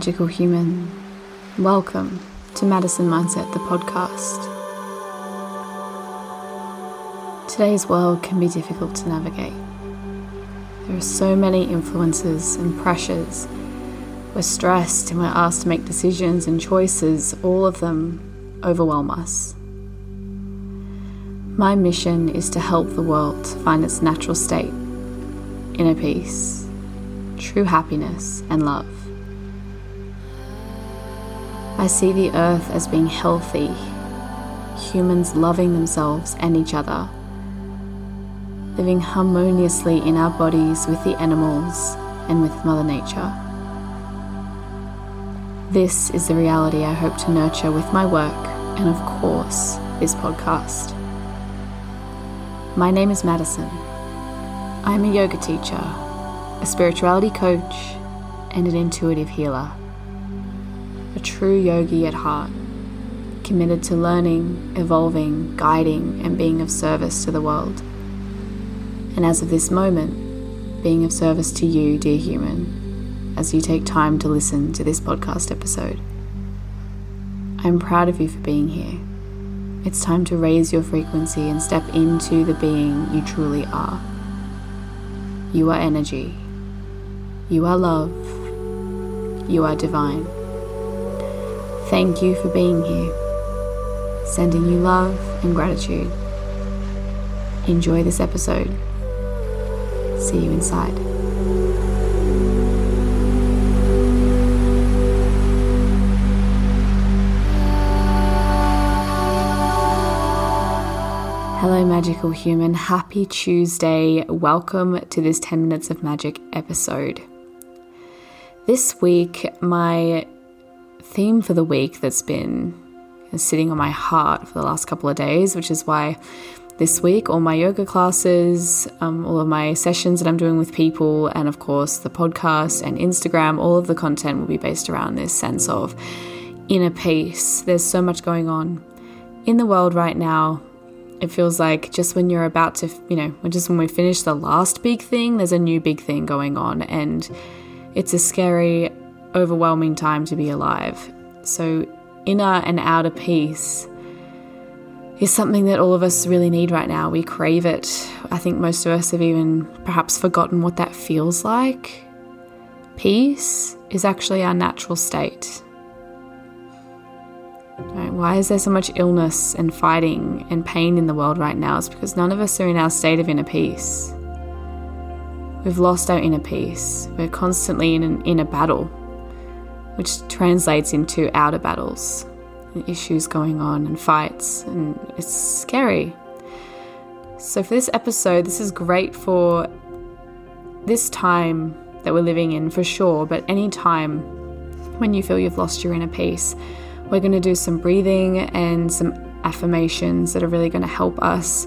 Magical human. Welcome to Madison Mindset, the podcast. Today's world can be difficult to navigate. There are so many influences and pressures. We're stressed and we're asked to make decisions and choices, all of them overwhelm us. My mission is to help the world find its natural state, inner peace, true happiness, and love. I see the earth as being healthy, humans loving themselves and each other, living harmoniously in our bodies with the animals and with Mother Nature. This is the reality I hope to nurture with my work and, of course, this podcast. My name is Madison. I'm a yoga teacher, a spirituality coach, and an intuitive healer. A true yogi at heart, committed to learning, evolving, guiding, and being of service to the world. And as of this moment, being of service to you, dear human, as you take time to listen to this podcast episode. I'm proud of you for being here. It's time to raise your frequency and step into the being you truly are. You are energy. You are love. You are divine. Thank you for being here. Sending you love and gratitude. Enjoy this episode. See you inside. Hello, magical human. Happy Tuesday. Welcome to this 10 Minutes of Magic episode. This week, my theme for the week that's been sitting on my heart for the last couple of days, which is why this week all my yoga classes, um, all of my sessions that I'm doing with people, and of course the podcast and Instagram, all of the content will be based around this sense of inner peace. There's so much going on in the world right now it feels like just when you're about to, you know, just when we finish the last big thing, there's a new big thing going on. And it's a scary, overwhelming time to be alive. So, inner and outer peace is something that all of us really need right now. We crave it. I think most of us have even perhaps forgotten what that feels like. Peace is actually our natural state. Right? Why is there so much illness and fighting and pain in the world right now? It's because none of us are in our state of inner peace. We've lost our inner peace. We're constantly in an inner battle, which translates into outer battles and issues going on and fights, and it's scary. So, for this episode, this is great for this time that we're living in for sure, but any time when you feel you've lost your inner peace we're going to do some breathing and some affirmations that are really going to help us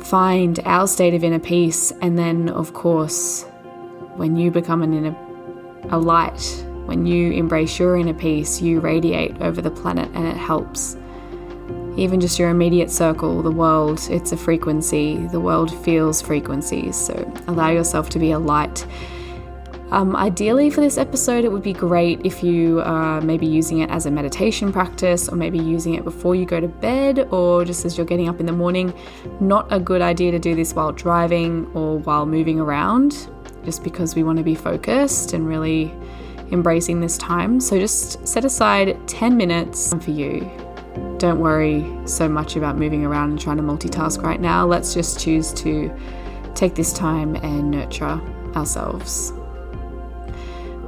find our state of inner peace. And then, of course, when you become an inner, a light, when you embrace your inner peace, you radiate over the planet and it helps. Even just your immediate circle, the world, it's a frequency. The world feels frequencies. So allow yourself to be a light um, ideally, for this episode, it would be great if you are maybe using it as a meditation practice or maybe using it before you go to bed or just as you're getting up in the morning. Not a good idea to do this while driving or while moving around, just because we want to be focused and really embracing this time. So just set aside 10 minutes for you. Don't worry so much about moving around and trying to multitask right now. Let's just choose to take this time and nurture ourselves.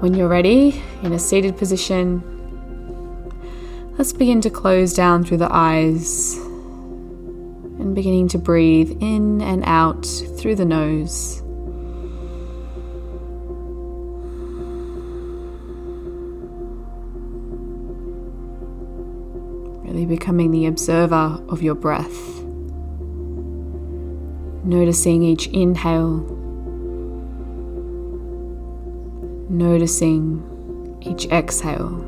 When you're ready, in a seated position, let's begin to close down through the eyes and beginning to breathe in and out through the nose. Really becoming the observer of your breath. Noticing each inhale noticing each exhale.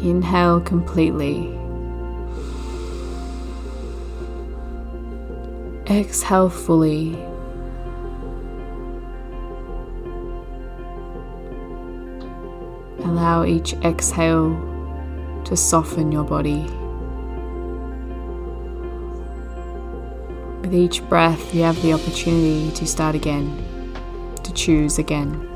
Inhale completely. Exhale fully. Allow each exhale to soften your body. With each breath, you have the opportunity to start again, to choose again.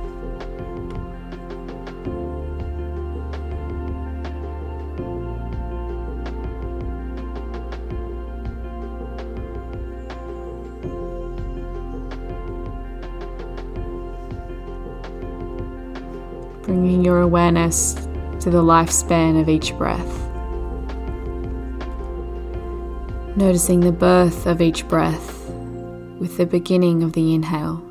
Your awareness to the lifespan of each breath. Noticing the birth of each breath with the beginning of the inhale.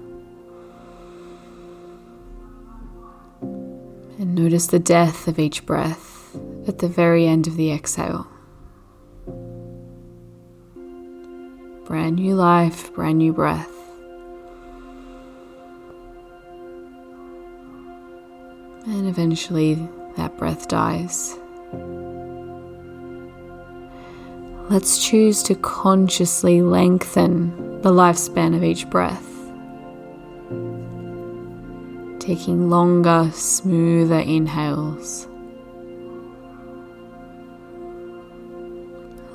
And notice the death of each breath at the very end of the exhale. Brand new life, brand new breath. And eventually that breath dies. Let's choose to consciously lengthen the lifespan of each breath. Taking longer, smoother inhales.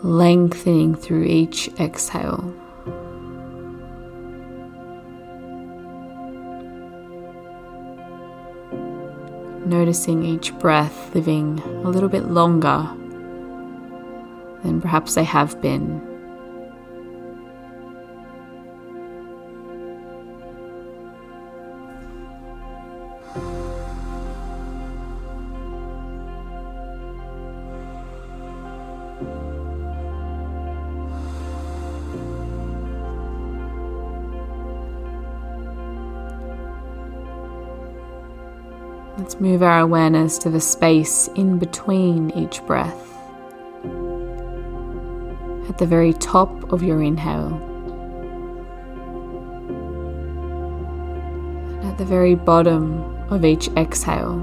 Lengthening through each exhale. Noticing each breath living a little bit longer than perhaps they have been. Let's move our awareness to the space in between each breath. At the very top of your inhale, and at the very bottom of each exhale.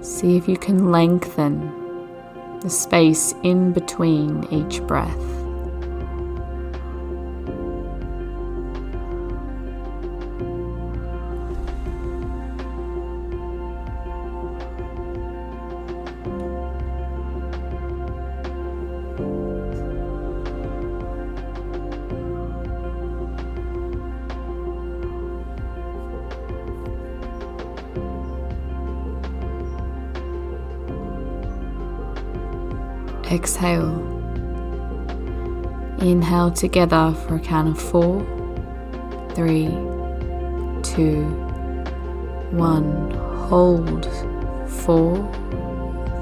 See if you can lengthen the space in between each breath. Exhale. Inhale together for a count of four, three, two, one. Hold four,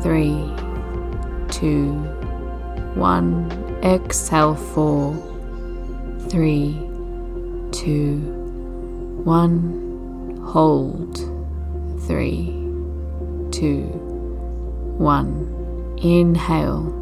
three, two, one. Exhale four, three, two, one. Hold three, two, one. Inhale.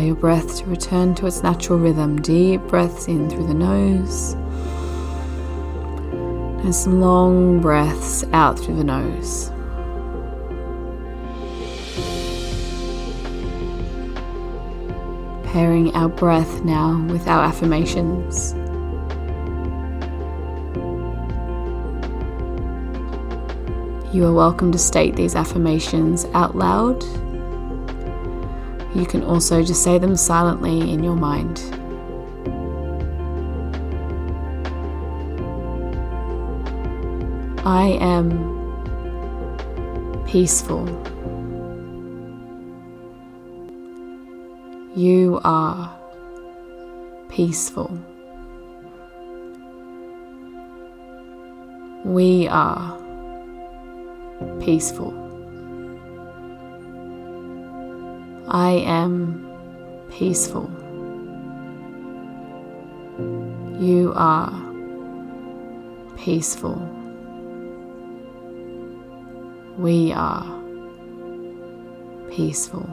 Allow your breath to return to its natural rhythm. Deep breaths in through the nose. And some long breaths out through the nose. Pairing our breath now with our affirmations. You are welcome to state these affirmations out loud you can also just say them silently in your mind. I am peaceful. You are peaceful. We are peaceful. I am peaceful. You are peaceful. We are peaceful.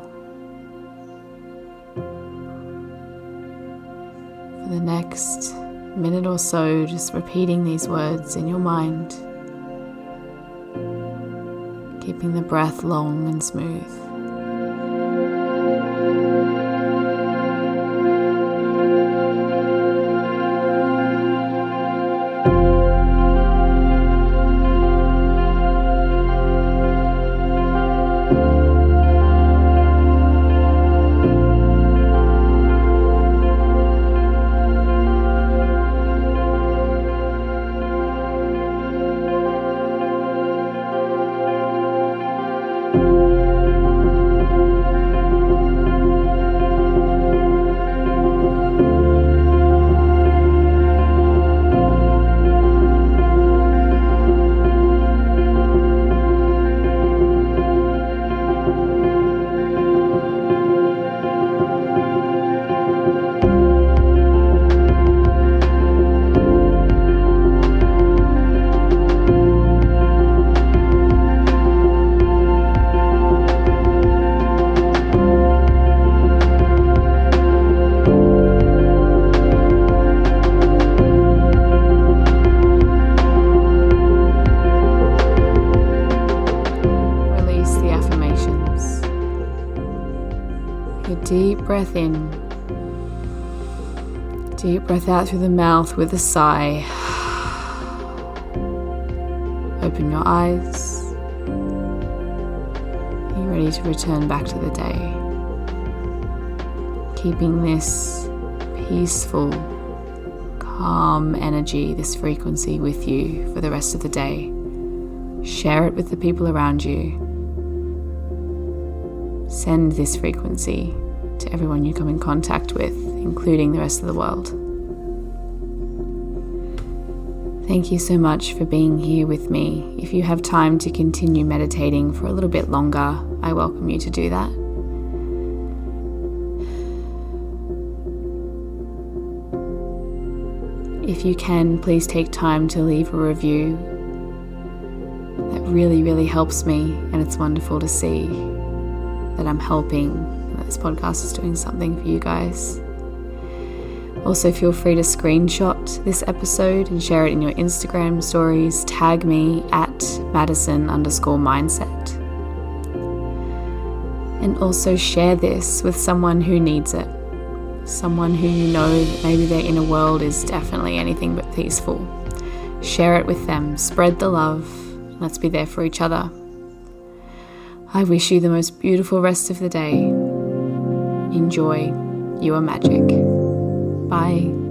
For the next minute or so, just repeating these words in your mind, keeping the breath long and smooth. Breath out through the mouth with a sigh. Open your eyes. Be ready to return back to the day. Keeping this peaceful, calm energy, this frequency with you for the rest of the day. Share it with the people around you. Send this frequency to everyone you come in contact with, including the rest of the world. Thank you so much for being here with me. If you have time to continue meditating for a little bit longer, I welcome you to do that. If you can, please take time to leave a review. That really, really helps me, and it's wonderful to see that I'm helping that this podcast is doing something for you guys. Also, feel free to screenshot this episode and share it in your Instagram stories. Tag me at Madison underscore mindset. And also share this with someone who needs it. Someone who you know maybe their inner world is definitely anything but peaceful. Share it with them. Spread the love. Let's be there for each other. I wish you the most beautiful rest of the day. Enjoy your magic. Bye.